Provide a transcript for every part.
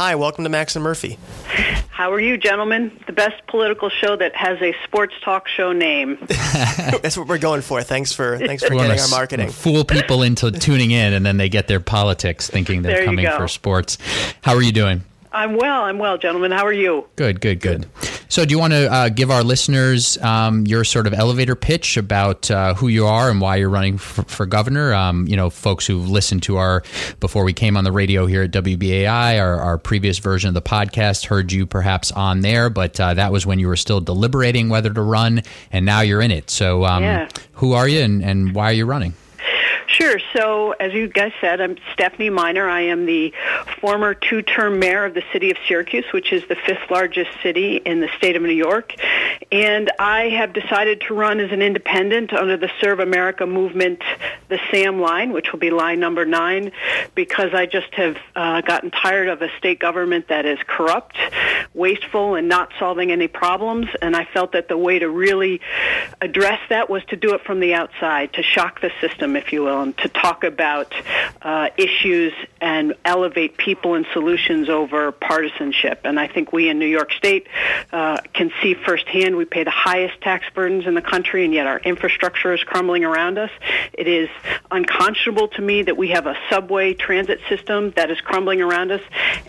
Hi, welcome to Max and Murphy. How are you, gentlemen? The best political show that has a sports talk show name. That's what we're going for. Thanks for thanks for getting our marketing. Fool people into tuning in, and then they get their politics thinking they're There coming go. for sports. How are you doing? I'm well. I'm well, gentlemen. How are you? Good, good, good. So, do you want to uh, give our listeners um, your sort of elevator pitch about uh, who you are and why you're running for, for governor? Um, you know, folks who've listened to our before we came on the radio here at WBAI, our, our previous version of the podcast, heard you perhaps on there, but uh, that was when you were still deliberating whether to run, and now you're in it. So, um, Yeah. who are you and, and why are you running? Sure. So, as you guys said, I'm Stephanie Miner. I am the former two-term mayor of the city of Syracuse, which is the fifth largest city in the state of New York. And I have decided to run as an independent under the Serve America movement, the SAM line, which will be line number nine, because I just have uh, gotten tired of a state government that is corrupt, wasteful, and not solving any problems. And I felt that the way to really address that was to do it from the outside, to shock the system, if you will, and to talk about uh, issues and elevate people and solutions over partisanship. And I think we in New York State uh, can see firsthand we pay the highest tax burdens in the country, and yet our infrastructure is crumbling around us. It is unconscionable to me that we have a subway transit system that is crumbling around us,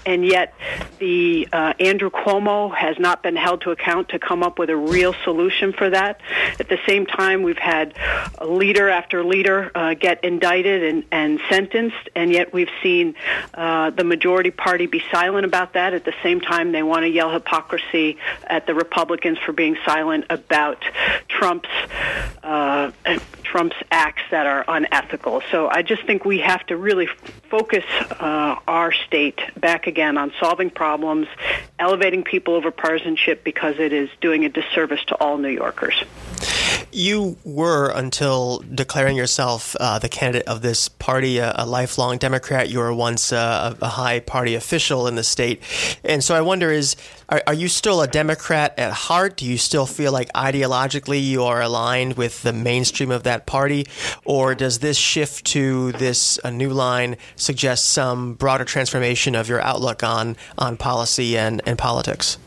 and yet the uh, Andrew Cuomo has not been held to account to come up with a real solution for that. At the same time, we've had leader after leader uh, get indicted and, and sentenced, and yet we've seen uh, the majority party be silent about that. At the same time, they want to yell hypocrisy at the Republicans for being silent about Trump's uh, Trump's acts that are unethical. So I just think we have to really focus uh, our state back again on solving problems, elevating people over partisanship because it is doing a disservice to all New Yorkers. You were, until declaring yourself uh, the candidate of this party, a, a lifelong Democrat. You were once uh, a, a high party official in the state. And so I wonder is, are, are you still a Democrat at heart? Do you still feel like ideologically you are aligned with the mainstream of that party? Or does this shift to this a new line suggest some broader transformation of your outlook on, on policy and, and politics?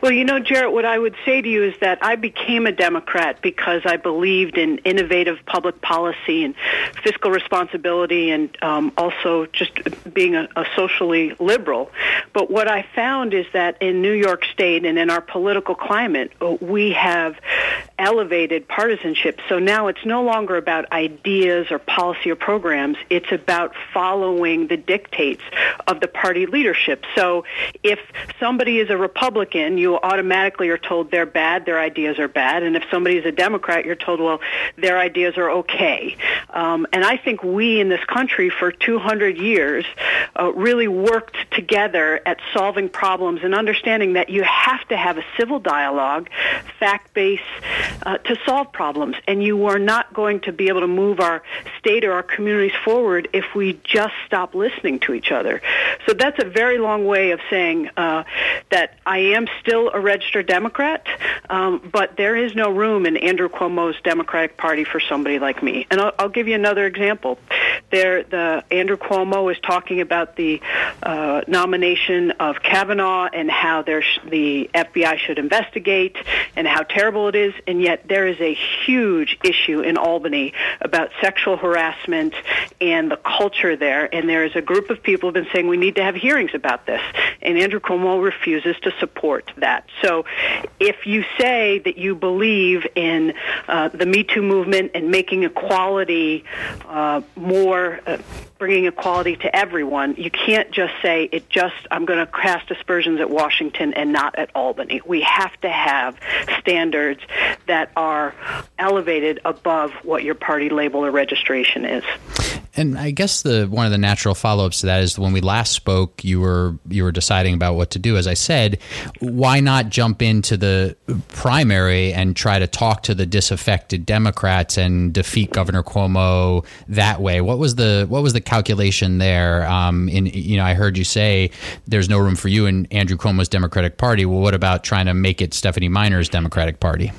Well, you know, Jarrett, what I would say to you is that I became a Democrat because I believed in innovative public policy and fiscal responsibility and um, also just being a, a socially liberal. But what I found is that in New York State and in our political climate, uh, we have elevated partisanship. So now it's no longer about ideas or policy or programs. It's about following the dictates of the party leadership. So if somebody is a Republican, you automatically are told they're bad, their ideas are bad. And if somebody is a Democrat, you're told, well, their ideas are okay. Um, and I think we in this country for 200 years uh, really worked together at solving problems and understanding that you have to have a civil dialogue, fact-based, uh, to solve problems. And you are not going to be able to move our state or our communities forward if we just stop listening to each other. So that's a very long way of saying uh, that I am still a registered Democrat, um, but there is no room in Andrew Cuomo's Democratic Party for somebody like me. And I'll, I'll give you another example. There, the Andrew Cuomo is talking about the uh, nomination of Kavanaugh and how sh- the FBI should investigate and how terrible it is, and yet there is a huge issue in Albany about sexual harassment and the culture there, and there is a group of people who have been saying we need to have hearings about this, and Andrew Cuomo refuses to support that. So if you say that you believe in uh, the Me Too movement and making equality uh, more, uh, bringing equality to everyone, you can't just say it just, I'm going to cast aspersions at Washington and not at Albany. We have to have standards that are elevated above what your party label or registration is. And I guess the one of the natural follow-ups to that is when we last spoke, you were you were deciding about what to do. As I said, why not jump into the primary and try to talk to the disaffected Democrats and defeat Governor Cuomo that way? What was the what was the calculation there? Um, in you know, I heard you say there's no room for you in Andrew Cuomo's Democratic Party. Well, what about trying to make it Stephanie Miner's Democratic Party?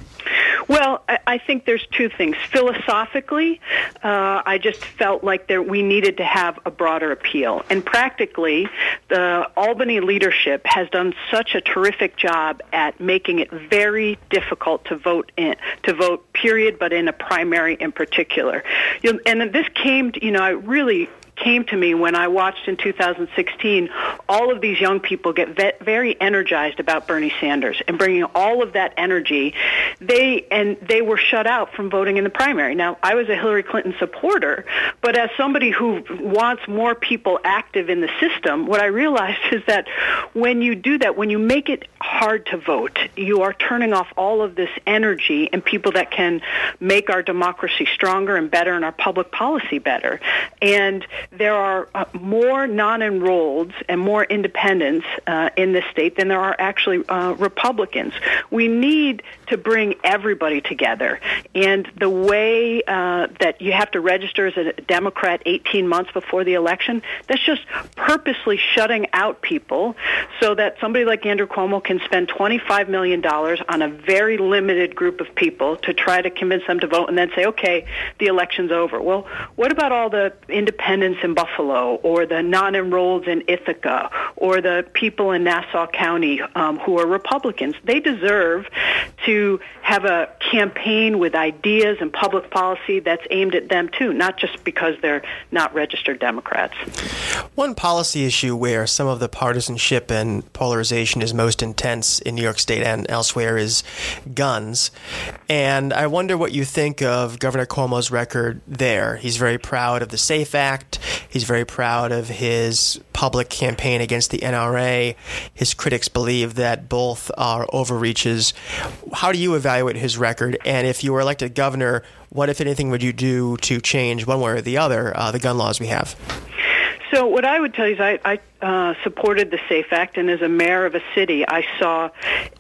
Well, I, I think there's two things. Philosophically, uh, I just felt like there we needed to have a broader appeal, and practically, the Albany leadership has done such a terrific job at making it very difficult to vote in to vote. Period, but in a primary in particular. You know, and this came, to, you know, I really came to me when I watched in 2016 all of these young people get very energized about Bernie Sanders and bringing all of that energy. They and they were shut out from voting in the primary. Now, I was a Hillary Clinton supporter, but as somebody who wants more people active in the system, what I realized is that when you do that, when you make it hard to vote, you are turning off all of this energy and people that can make our democracy stronger and better and our public policy better. And there are uh, more non-enrolleds and more independents uh, in this state than there are actually uh, Republicans. We need to bring everybody together, and the way uh, that you have to register as a Democrat 18 months before the election, that's just purposely shutting out people so that somebody like Andrew Cuomo can spend 25 million dollars on a very limited group of people to try to convince them to vote, and then say, okay, the election's over. Well, what about all the independents in Buffalo or the non-enrolled in Ithaca or the people in Nassau County um, who are Republicans. They deserve to have a campaign with ideas and public policy that's aimed at them too, not just because they're not registered Democrats. One policy issue where some of the partisanship and polarization is most intense in New York State and elsewhere is guns. And I wonder what you think of Governor Cuomo's record there. He's very proud of the SAFE Act. He's very proud of his public campaign against the NRA. His critics believe that both are overreaches. How do you evaluate his record? And if you were elected governor, what, if anything, would you do to change one way or the other uh, the gun laws we have? So what I would tell you is I, I uh, supported the SAFE Act, and as a mayor of a city, I saw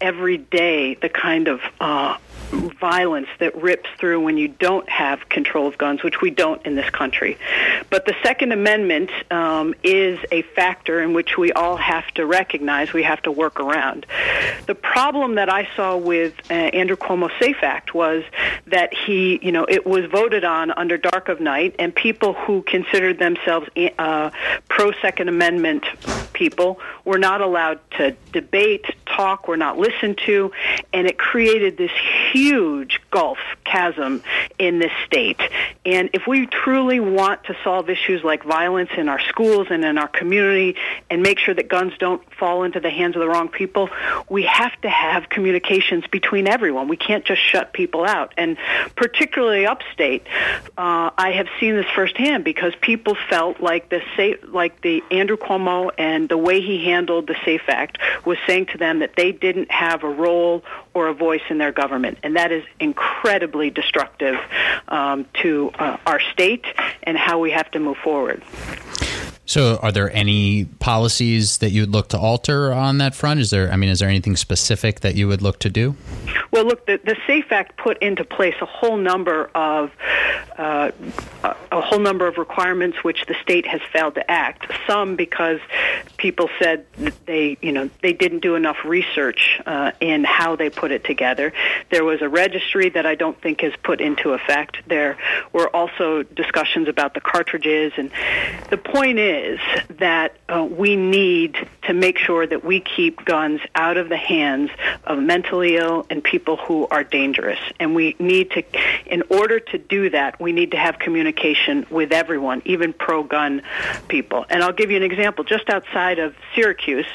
every day the kind of uh, violence that rips through when you don't have control of guns, which we don't in this country. But the Second Amendment um, is a factor in which we all have to recognize, we have to work around. The problem that I saw with uh, Andrew Cuomo's SAFE Act was that he, you know, it was voted on under dark of night, and people who considered themselves uh, pro Second Amendment people were not allowed to debate, talk, were not listened to, and it created this huge gulf chasm in this state. And if we truly want to solve issues like violence in our schools and in our community and make sure that guns don't fall into the hands of the wrong people, we have to have communications between everyone. We can't just shut people out. And particularly upstate, uh, I have seen this firsthand because people felt like the safe, like the Andrew Cuomo and the way he handled the SAFE Act was saying to them that they didn't have a role or a voice in their government, and that is incredibly destructive um, to uh, our state and how we have to move forward. So, are there any policies that you would look to alter on that front? Is there, I mean, is there anything specific that you would look to do? Well, look, the, the SAFE Act put into place a whole number of uh, a whole number of requirements which the state has failed to act. Some because people said they, you know, they didn't do enough research uh, in how they put it together. There was a registry that I don't think is put into effect. There were also discussions about the cartridges, and the point is is that uh, we need to make sure that we keep guns out of the hands of mentally ill and people who are dangerous. And we need to, in order to do that, we need to have communication with everyone, even pro-gun people. And I'll give you an example. Just outside of Syracuse,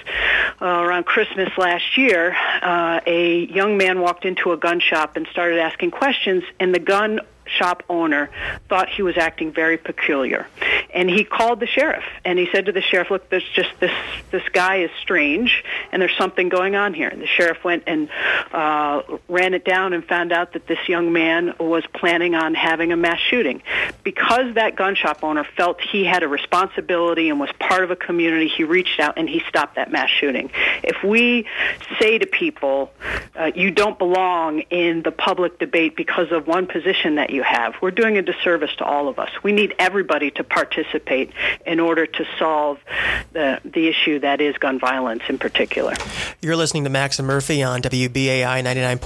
uh, around Christmas last year, uh, a young man walked into a gun shop and started asking questions, and the gun shop owner thought he was acting very peculiar. And he called the sheriff and he said to the sheriff look there's just this this guy is strange and there's something going on here. And the sheriff went and uh ran it down and found out that this young man was planning on having a mass shooting. Because that gun shop owner felt he had a responsibility and was part of a community he reached out and he stopped that mass shooting. If we say to people uh, you don't belong in the public debate because of one position that you have. We're doing a disservice to all of us. We need everybody to participate in order to solve the, the issue that is gun violence in particular. You're listening to Max and Murphy on WBAI 99.5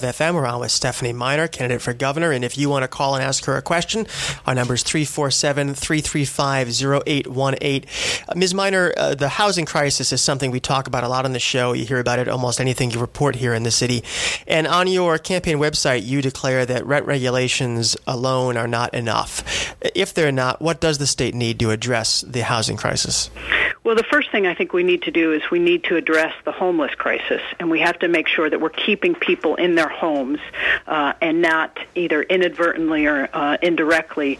FM. We're on with Stephanie Miner, candidate for governor. And if you want to call and ask her a question, our number is 347 335 0818. Uh, Ms. Miner, uh, the housing crisis is something we talk about a lot on the show. You hear about it almost anything you report here in the city. And on your campaign website, you declare that rent regulations alone are not enough. If they're not, what does the state need to address the housing crisis? Well, the first thing I think we need to do is we need to address the homeless crisis, and we have to make sure that we're keeping people in their homes uh, and not either inadvertently or uh, indirectly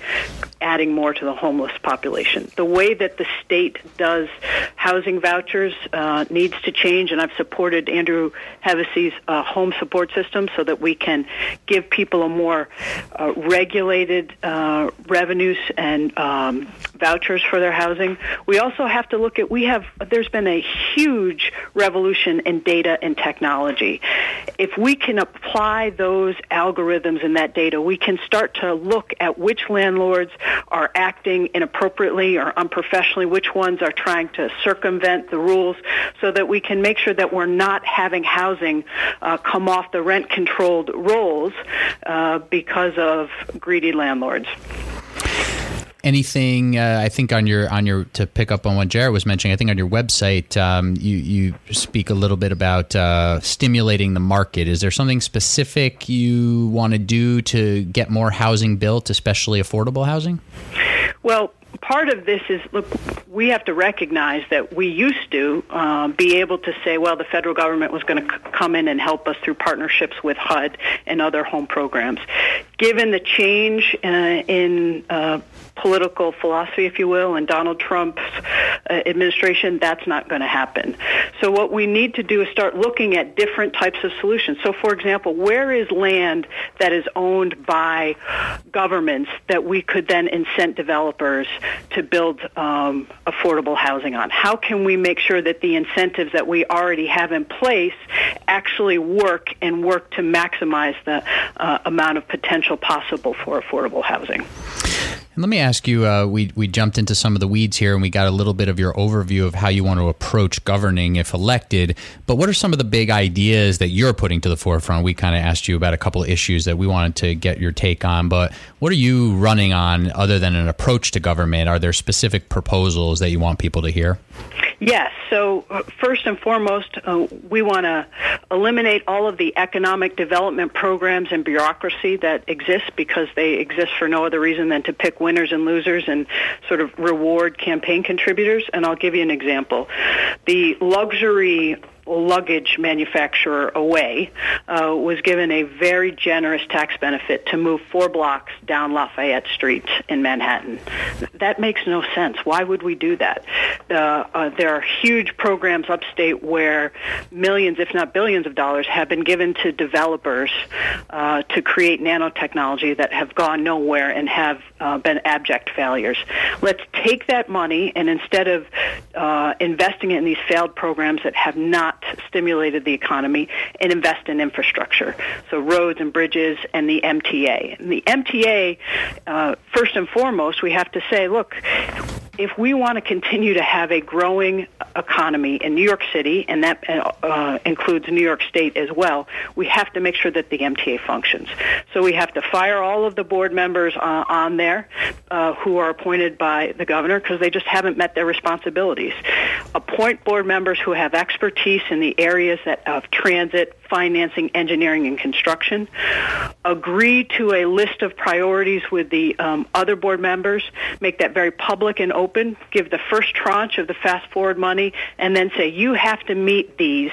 adding more to the homeless population. The way that the state does housing vouchers uh, needs to change, and I've supported Andrew Hevesi's uh, home support system so that we can give people a more uh, regulated uh, revenues and um, vouchers for their housing. We also have to look at we have there's been a huge revolution in data and technology. If we can apply those algorithms and that data, we can start to look at which landlords are acting inappropriately or unprofessionally, which ones are trying to circumvent the rules, so that we can make sure that we're not having housing uh, come off the rent controlled rolls uh, because of greedy landlords anything uh, I think on your on your to pick up on what Jarrett was mentioning, I think on your website um, you you speak a little bit about uh, stimulating the market. Is there something specific you want to do to get more housing built, especially affordable housing? Well, part of this is look, we have to recognize that we used to uh, be able to say, well, the federal government was going to c- come in and help us through partnerships with HUD and other home programs. Given the change uh, in uh, political philosophy, if you will, and Donald Trump's uh, administration, that's not going to happen. So what we need to do is start looking at different types of solutions. So, for example, where is land that is owned by governments that we could then incent developers to build um, affordable housing on? How can we make sure that the incentives that we already have in place actually work and work to maximize the uh, amount of potential possible for affordable housing? And let me ask you uh, we, we jumped into some of the weeds here and we got a little bit of your overview of how you want to approach governing if elected. But what are some of the big ideas that you're putting to the forefront? We kind of asked you about a couple of issues that we wanted to get your take on. But what are you running on other than an approach to government? Are there specific proposals that you want people to hear? Yes. So, uh, first and foremost, uh, we want to eliminate all of the economic development programs and bureaucracy that exist because they exist for no other reason than to pick winners and losers and sort of reward campaign contributors. And I'll give you an example. The luxury luggage manufacturer away uh, was given a very generous tax benefit to move four blocks down Lafayette Street in Manhattan. That makes no sense. Why would we do that? Uh, uh, there are huge programs upstate where millions, if not billions of dollars have been given to developers uh, to create nanotechnology that have gone nowhere and have uh, been abject failures. Let's take that money and instead of uh, investing it in these failed programs that have not not stimulated the economy and invest in infrastructure. So roads and bridges and the MTA. And the MTA, uh, first and foremost, we have to say, look, if we want to continue to have a growing economy in New York City, and that uh, includes New York State as well, we have to make sure that the MTA functions. So we have to fire all of the board members uh, on there uh, who are appointed by the governor because they just haven't met their responsibilities. Appoint board members who have expertise in the areas that, of transit, financing, engineering, and construction. Agree to a list of priorities with the um, other board members. Make that very public and open. Give the first tranche of the fast forward money, and then say you have to meet these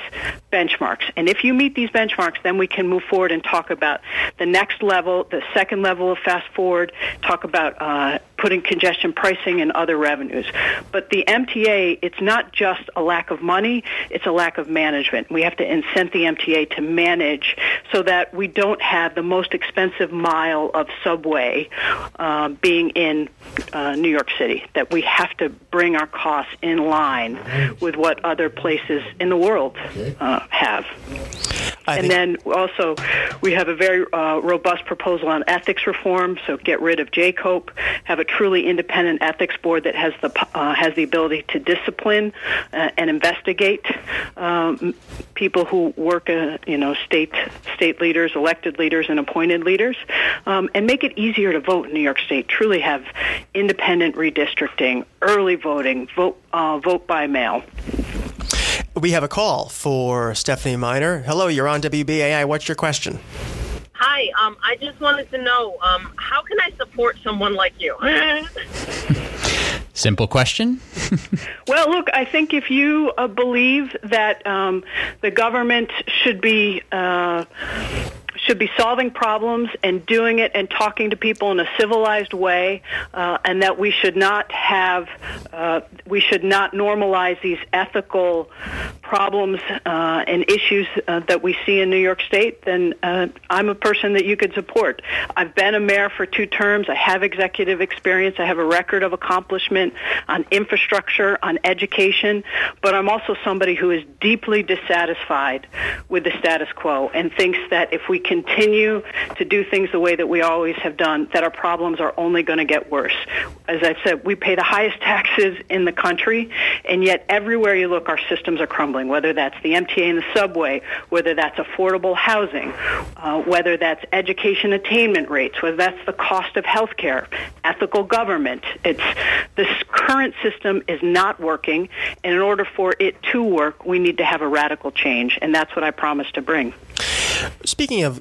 benchmarks. And if you meet these benchmarks, then we can move forward and talk about the next level, the second level of fast forward. Talk about uh, putting congestion pricing and other revenues. But the MTA, it's not just a lack of money, it's a lack of management. We have to incent the MTA to manage so that we don't have the most expensive mile of subway uh, being in uh, New York City, that we have to bring our costs in line with what other places in the world uh, have. I and then also, we have a very uh, robust proposal on ethics reform. So get rid of JCOPE, have a truly independent ethics board that has the uh, has the ability to discipline uh, and investigate um, people who work, uh, you know, state state leaders, elected leaders, and appointed leaders, um, and make it easier to vote in New York State. Truly have independent redistricting, early voting, vote uh, vote by mail. We have a call for Stephanie Miner. Hello, you're on WBAI. What's your question? Hi, um, I just wanted to know um, how can I support someone like you? Simple question. well, look, I think if you uh, believe that um, the government should be uh, should be solving problems and doing it and talking to people in a civilized way, uh, and that we should not have, uh, we should not normalize these ethical problems uh, and issues uh, that we see in New York State, then uh, I'm a person that you could support. I've been a mayor for two terms. I have executive experience. I have a record of accomplishment on infrastructure, on education, but I'm also somebody who is deeply dissatisfied with the status quo and thinks that if we continue to do things the way that we always have done, that our problems are only going to get worse. As I've said, we pay the highest taxes in the country, and yet everywhere you look, our systems are crumbling, whether that's the MTA and the subway, whether that's affordable housing, uh, whether that's education attainment rates, whether that's the cost of health care, ethical government. It's this current system is not working, and in order for it to work, we need to have a radical change, and that's what I promise to bring. Speaking of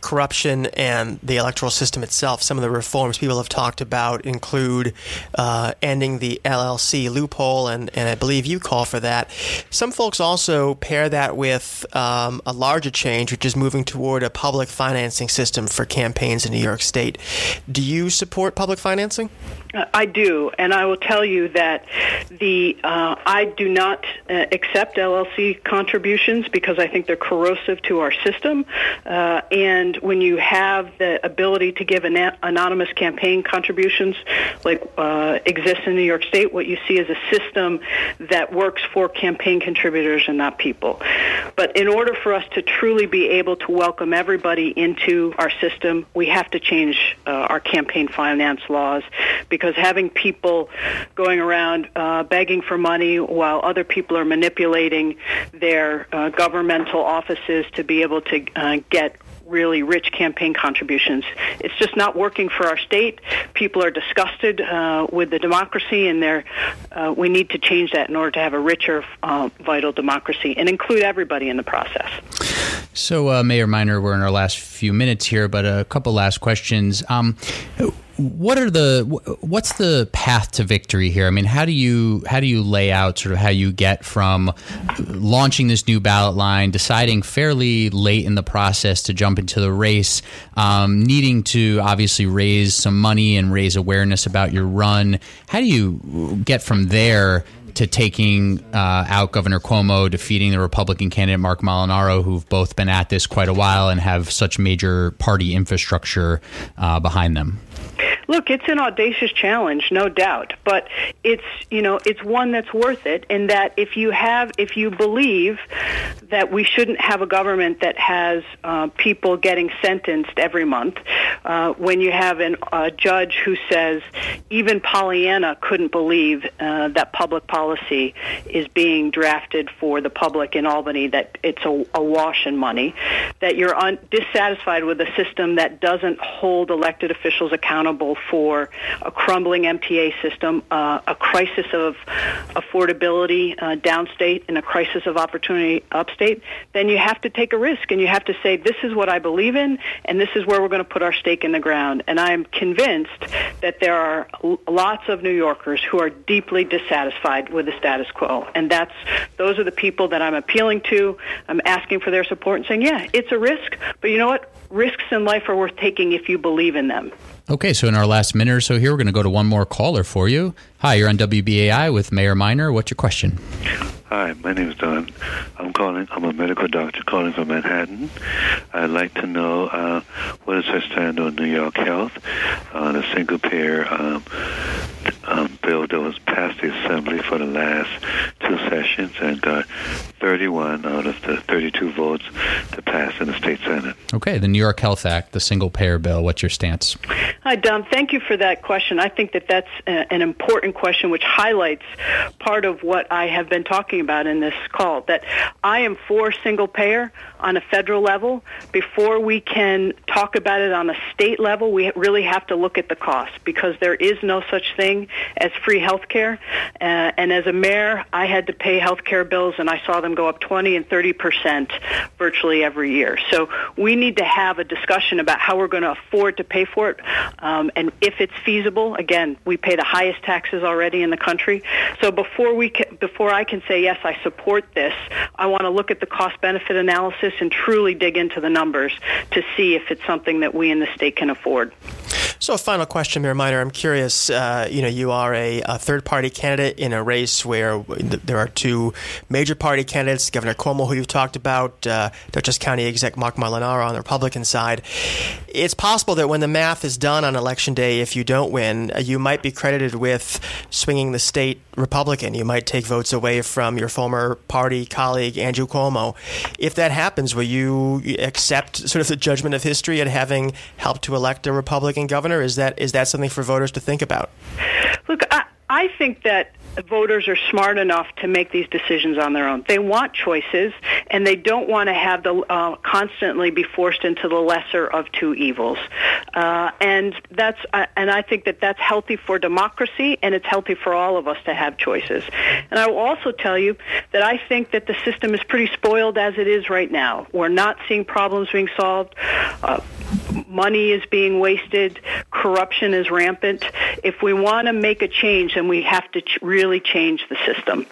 corruption and the electoral system itself, some of the reforms people have talked about include uh, ending the LLC loophole, and, and I believe you call for that. Some folks also pair that with um, a larger change, which is moving toward a public financing system for campaigns in New York State. Do you support public financing? I do, and I will tell you that the uh, I do not uh, accept LLC contributions because I think they're corrosive to our system. Uh, and when you have the ability to give an- anonymous campaign contributions, like uh, exists in New York State, what you see is a system that works for campaign contributors and not people. But in order for us to truly be able to welcome everybody into our system, we have to change uh, our campaign finance laws because having people going around uh, begging for money while other people are manipulating their uh, governmental offices to be able to uh, get really rich campaign contributions. It's just not working for our state. People are disgusted uh, with the democracy, and they're, uh, we need to change that in order to have a richer, uh, vital democracy and include everybody in the process. So, uh, Mayor Miner, we're in our last few minutes here, but a couple last questions. Um, what are the what's the path to victory here? I mean, how do you how do you lay out sort of how you get from launching this new ballot line, deciding fairly late in the process to jump into the race, um, needing to obviously raise some money and raise awareness about your run? How do you get from there to taking uh, out Governor Cuomo, defeating the Republican candidate Marc Molinaro, who've both been at this quite a while and have such major party infrastructure uh, behind them? Look, it's an audacious challenge, no doubt, but it's you know it's one that's worth it. In that, if you have, if you believe that we shouldn't have a government that has uh, people getting sentenced every month, uh, when you have a judge who says even Pollyanna couldn't believe uh, that public policy is being drafted for the public in Albany, that it's a, a wash in money, that you're un- dissatisfied with a system that doesn't hold elected officials accountable for a crumbling MTA system, uh, a crisis of affordability uh, downstate, and a crisis of opportunity upstate, then you have to take a risk and you have to say, this is what I believe in, and this is where we're going to put our stake in the ground. And I am convinced that there are lots of New Yorkers who are deeply dissatisfied with the status quo. And that's those are the people that I'm appealing to. I'm asking for their support and saying, yeah, it's a risk, but you know what? Risks in life are worth taking if you believe in them. Okay, so in our last minute or so here, we're going to go to one more caller for you. Hi, you're on WBAI with Mayor Miner. What's your question? Hi, my name is Don. I'm calling. I'm a medical doctor calling from Manhattan. I'd like to know uh, what is her stand on New York Health, on uh, a single payer um, um, bill that was passed the Assembly for the last two sessions and got 31 out of the 32 votes to pass in the state senate. Okay, the New York Health Act, the single payer bill. What's your stance? Hi, Don. Thank you for that question. I think that that's a, an important question, which highlights part of what I have been talking about in this call. That I am for single payer on a federal level. Before we can talk about it on a state level, we really have to look at the cost because there is no such thing as free health care. Uh, and as a mayor, I had to pay health care bills, and I saw them go up 20 and 30 percent virtually every year. So we need to have a discussion about how we're going to afford to pay for it, um, and if it's feasible. Again, we pay the highest taxes already in the country. So before we can, before I can say yes, I support this, I want to look at the cost benefit analysis and truly dig into the numbers to see if it's something that we in the state can afford. So, a final question, Mayor Miner. I'm curious. Uh, you know, you are a, a third-party candidate in a race where there are two major party candidates: Governor Cuomo, who you've talked about, uh, Dutchess County Exec Marc Molinaro on the Republican side. It's possible that when the math is done on election day, if you don't win, uh, you might be credited with swinging the state Republican. You might take votes away from your former party colleague Andrew Cuomo. If that happens, will you accept sort of the judgment of history at having helped to elect a Republican governor? Is that is that something for voters to think about? Look, I, I think that voters are smart enough to make these decisions on their own. They want choices, and they don't want to have the uh, constantly be forced into the lesser of two evils. Uh, and that's uh, and I think that that's healthy for democracy, and it's healthy for all of us to have choices. And I will also tell you that I think that the system is pretty spoiled as it is right now. We're not seeing problems being solved. Money is being wasted. Corruption is rampant. If we want to make a change, then we have to ch- really change the system.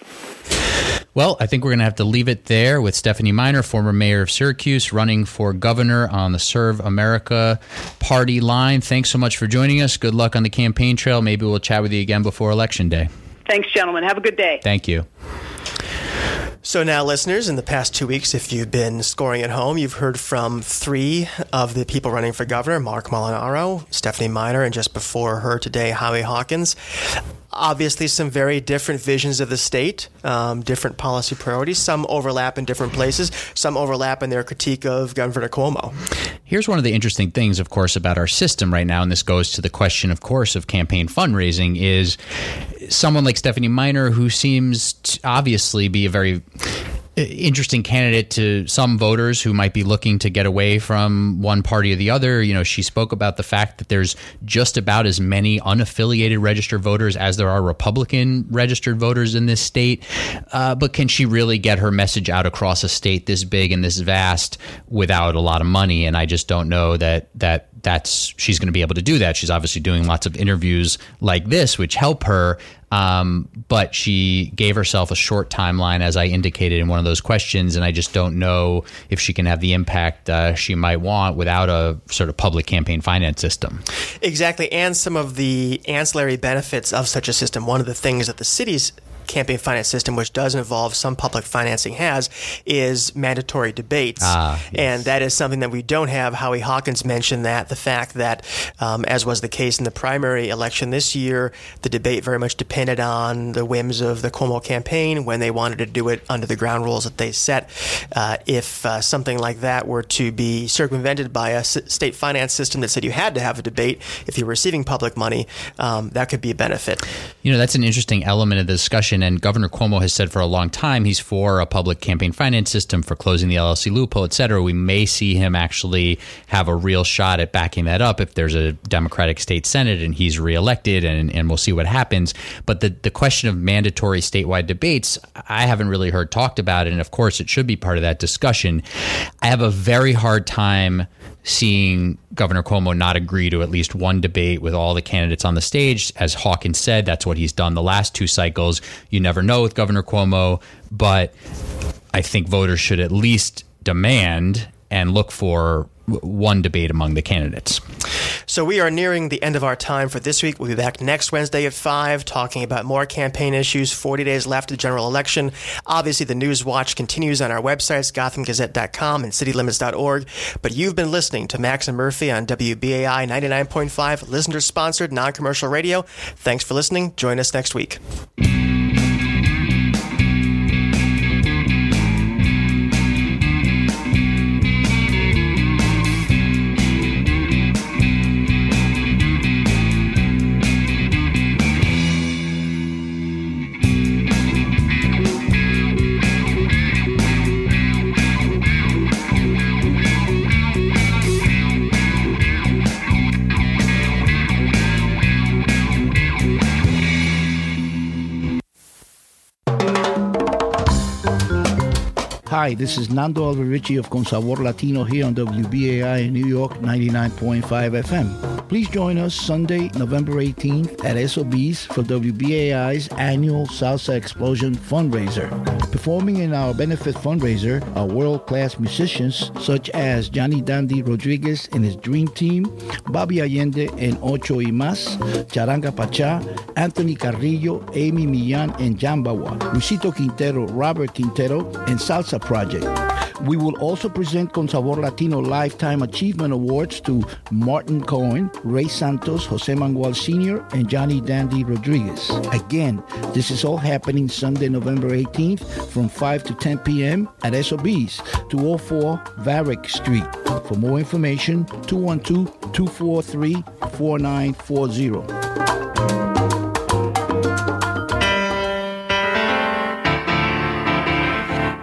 Well, I think we're going to have to leave it there with Stephanie Miner, former mayor of Syracuse, running for governor on the Serve America party line. Thanks so much for joining us. Good luck on the campaign trail. Maybe we'll chat with you again before Election Day. Thanks, gentlemen. Have a good day. Thank you. So, now, listeners, in the past two weeks, if you've been scoring at home, you've heard from three of the people running for governor Marc Molinaro, Stephanie Miner, and just before her today, Howie Hawkins. Obviously, some very different visions of the state, um, different policy priorities. Some overlap in different places, some overlap in their critique of Governor Cuomo. Here's one of the interesting things, of course, about our system right now, and this goes to the question, of course, of campaign fundraising is someone like Stephanie Miner, who seems to obviously be a very interesting candidate to some voters who might be looking to get away from one party or the other. You know, she spoke about the fact that there's just about as many unaffiliated registered voters as there are Republican registered voters in this state. Uh, but can she really get her message out across a state this big and this vast without a lot of money? And I just don't know that that that's she's going to be able to do that. She's obviously doing lots of interviews like this, which help her. Um, but she gave herself a short timeline, as I indicated in one of those questions, and I just don't know if she can have the impact uh, she might want without a sort of public campaign finance system. Exactly, and some of the ancillary benefits of such a system. One of the things that the cities campaign finance system, which does involve some public financing, has is mandatory debates. Ah, yes. And that is something that we don't have. Howie Hawkins mentioned that the fact that, um, as was the case in the primary election this year, the debate very much depended on the whims of the Cuomo campaign when they wanted to do it under the ground rules that they set. Uh, if uh, something like that were to be circumvented by a s- state finance system that said you had to have a debate if you were receiving public money, um, that could be a benefit. You know, that's an interesting element of the discussion. And Governor Cuomo has said for a long time he's for a public campaign finance system, for closing the LLC loophole, et cetera. We may see him actually have a real shot at backing that up if there's a Democratic state Senate and he's reelected, and, and we'll see what happens. But the, the question of mandatory statewide debates, I haven't really heard talked about. And of course, it should be part of that discussion. I have a very hard time seeing Governor Cuomo not agree to at least one debate with all the candidates on the stage. As Hawkins said, that's what he's done the last two cycles. You never know with Governor Cuomo, but I think voters should at least demand and look for one debate among the candidates. So we are nearing the end of our time for this week. We'll be back next Wednesday at 5 talking about more campaign issues. 40 days left of the general election. Obviously, the News Watch continues on our websites, gothamgazette.com and citylimits.org. But you've been listening to Max and Murphy on WBAI 99.5, listener sponsored, non commercial radio. Thanks for listening. Join us next week. Hi, this is Nando Alvaricci of Consabor Latino here on WBAI in New York 99.5 FM. Please join us Sunday, November 18th at SOB's for WBAI's annual Salsa Explosion fundraiser. Performing in our benefit fundraiser are world class musicians such as Johnny Dandy Rodriguez and his Dream Team, Bobby Allende and Ocho y Mas, Charanga Pacha, Anthony Carrillo, Amy Millan, and Jambawa, Luisito Quintero, Robert Quintero, and Salsa Project. We will also present Consabor Latino Lifetime Achievement Awards to Martin Cohen, Ray Santos, Jose Manuel Sr., and Johnny Dandy Rodriguez. Again, this is all happening Sunday, November 18th from 5 to 10 p.m. at SOB's, 204 Varick Street. For more information, 212 243 4940.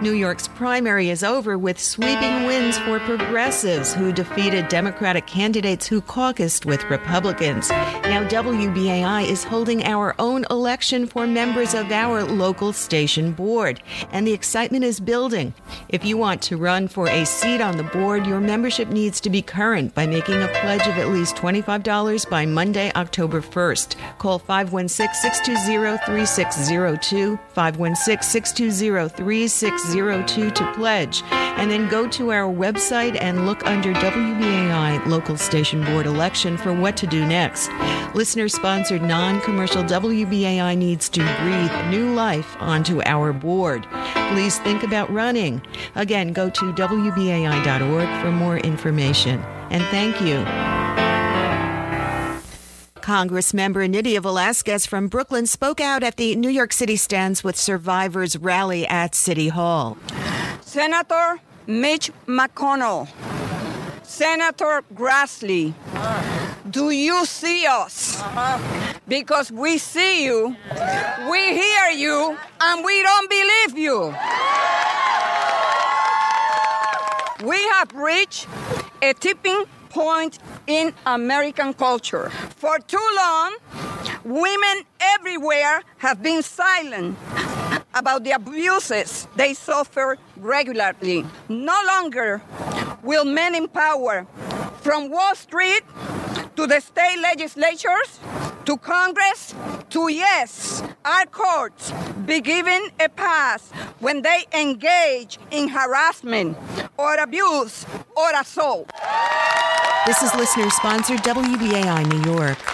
New York's primary is over with sweeping wins for progressives who defeated Democratic candidates who caucused with Republicans. Now, WBAI is holding our own election for members of our local station board, and the excitement is building. If you want to run for a seat on the board, your membership needs to be current by making a pledge of at least $25 by Monday, October 1st. Call 516 620 3602, 516 620 3602 to pledge. And then go to our website and look under WBAI Local Station Board election for what to do next. Listener sponsored non commercial WBAI needs to breathe new life onto our board. Please think about running. Again, go to WBAI.org for more information. And thank you. Congressmember Nydia Velázquez from Brooklyn spoke out at the New York City Stands with Survivors rally at City Hall. Senator Mitch McConnell, Senator Grassley, do you see us? Because we see you, we hear you, and we don't believe you. We have reached a tipping point in American culture. For too long, women everywhere have been silent about the abuses they suffer regularly. No longer will men in power, from Wall Street to the state legislatures to Congress to, yes, our courts, be given a pass when they engage in harassment or abuse or assault. This is listener sponsored WBAI New York.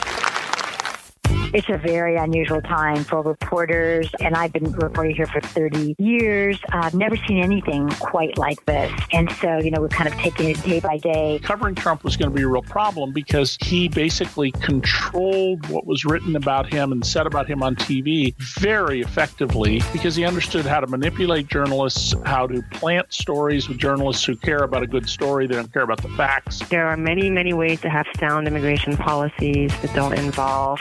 It's a very unusual time for reporters, and I've been reporting here for 30 years. I've never seen anything quite like this. And so, you know, we're kind of taking it day by day. Covering Trump was going to be a real problem because he basically controlled what was written about him and said about him on TV very effectively because he understood how to manipulate journalists, how to plant stories with journalists who care about a good story, they don't care about the facts. There are many, many ways to have sound immigration policies that don't involve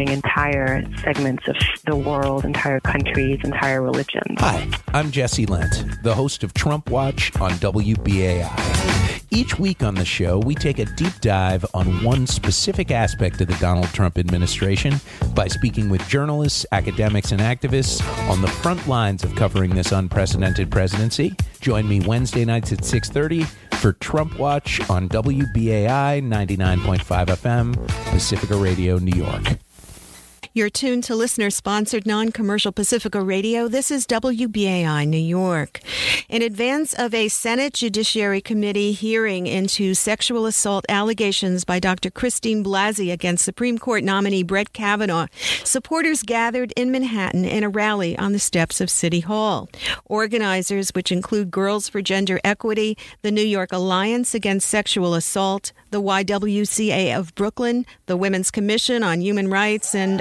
entire segments of the world, entire countries, entire religions. Hi, I'm Jesse Lent, the host of Trump Watch on WBAI. Each week on the show, we take a deep dive on one specific aspect of the Donald Trump administration by speaking with journalists, academics, and activists on the front lines of covering this unprecedented presidency. Join me Wednesday nights at 6:30 for Trump Watch on WBAI 99.5 FM, Pacifica Radio, New York. You're tuned to listener sponsored non commercial Pacifica Radio. This is WBAI New York. In advance of a Senate Judiciary Committee hearing into sexual assault allegations by Dr. Christine Blasey against Supreme Court nominee Brett Kavanaugh, supporters gathered in Manhattan in a rally on the steps of City Hall. Organizers, which include Girls for Gender Equity, the New York Alliance Against Sexual Assault, the YWCA of Brooklyn, the Women's Commission on Human Rights, and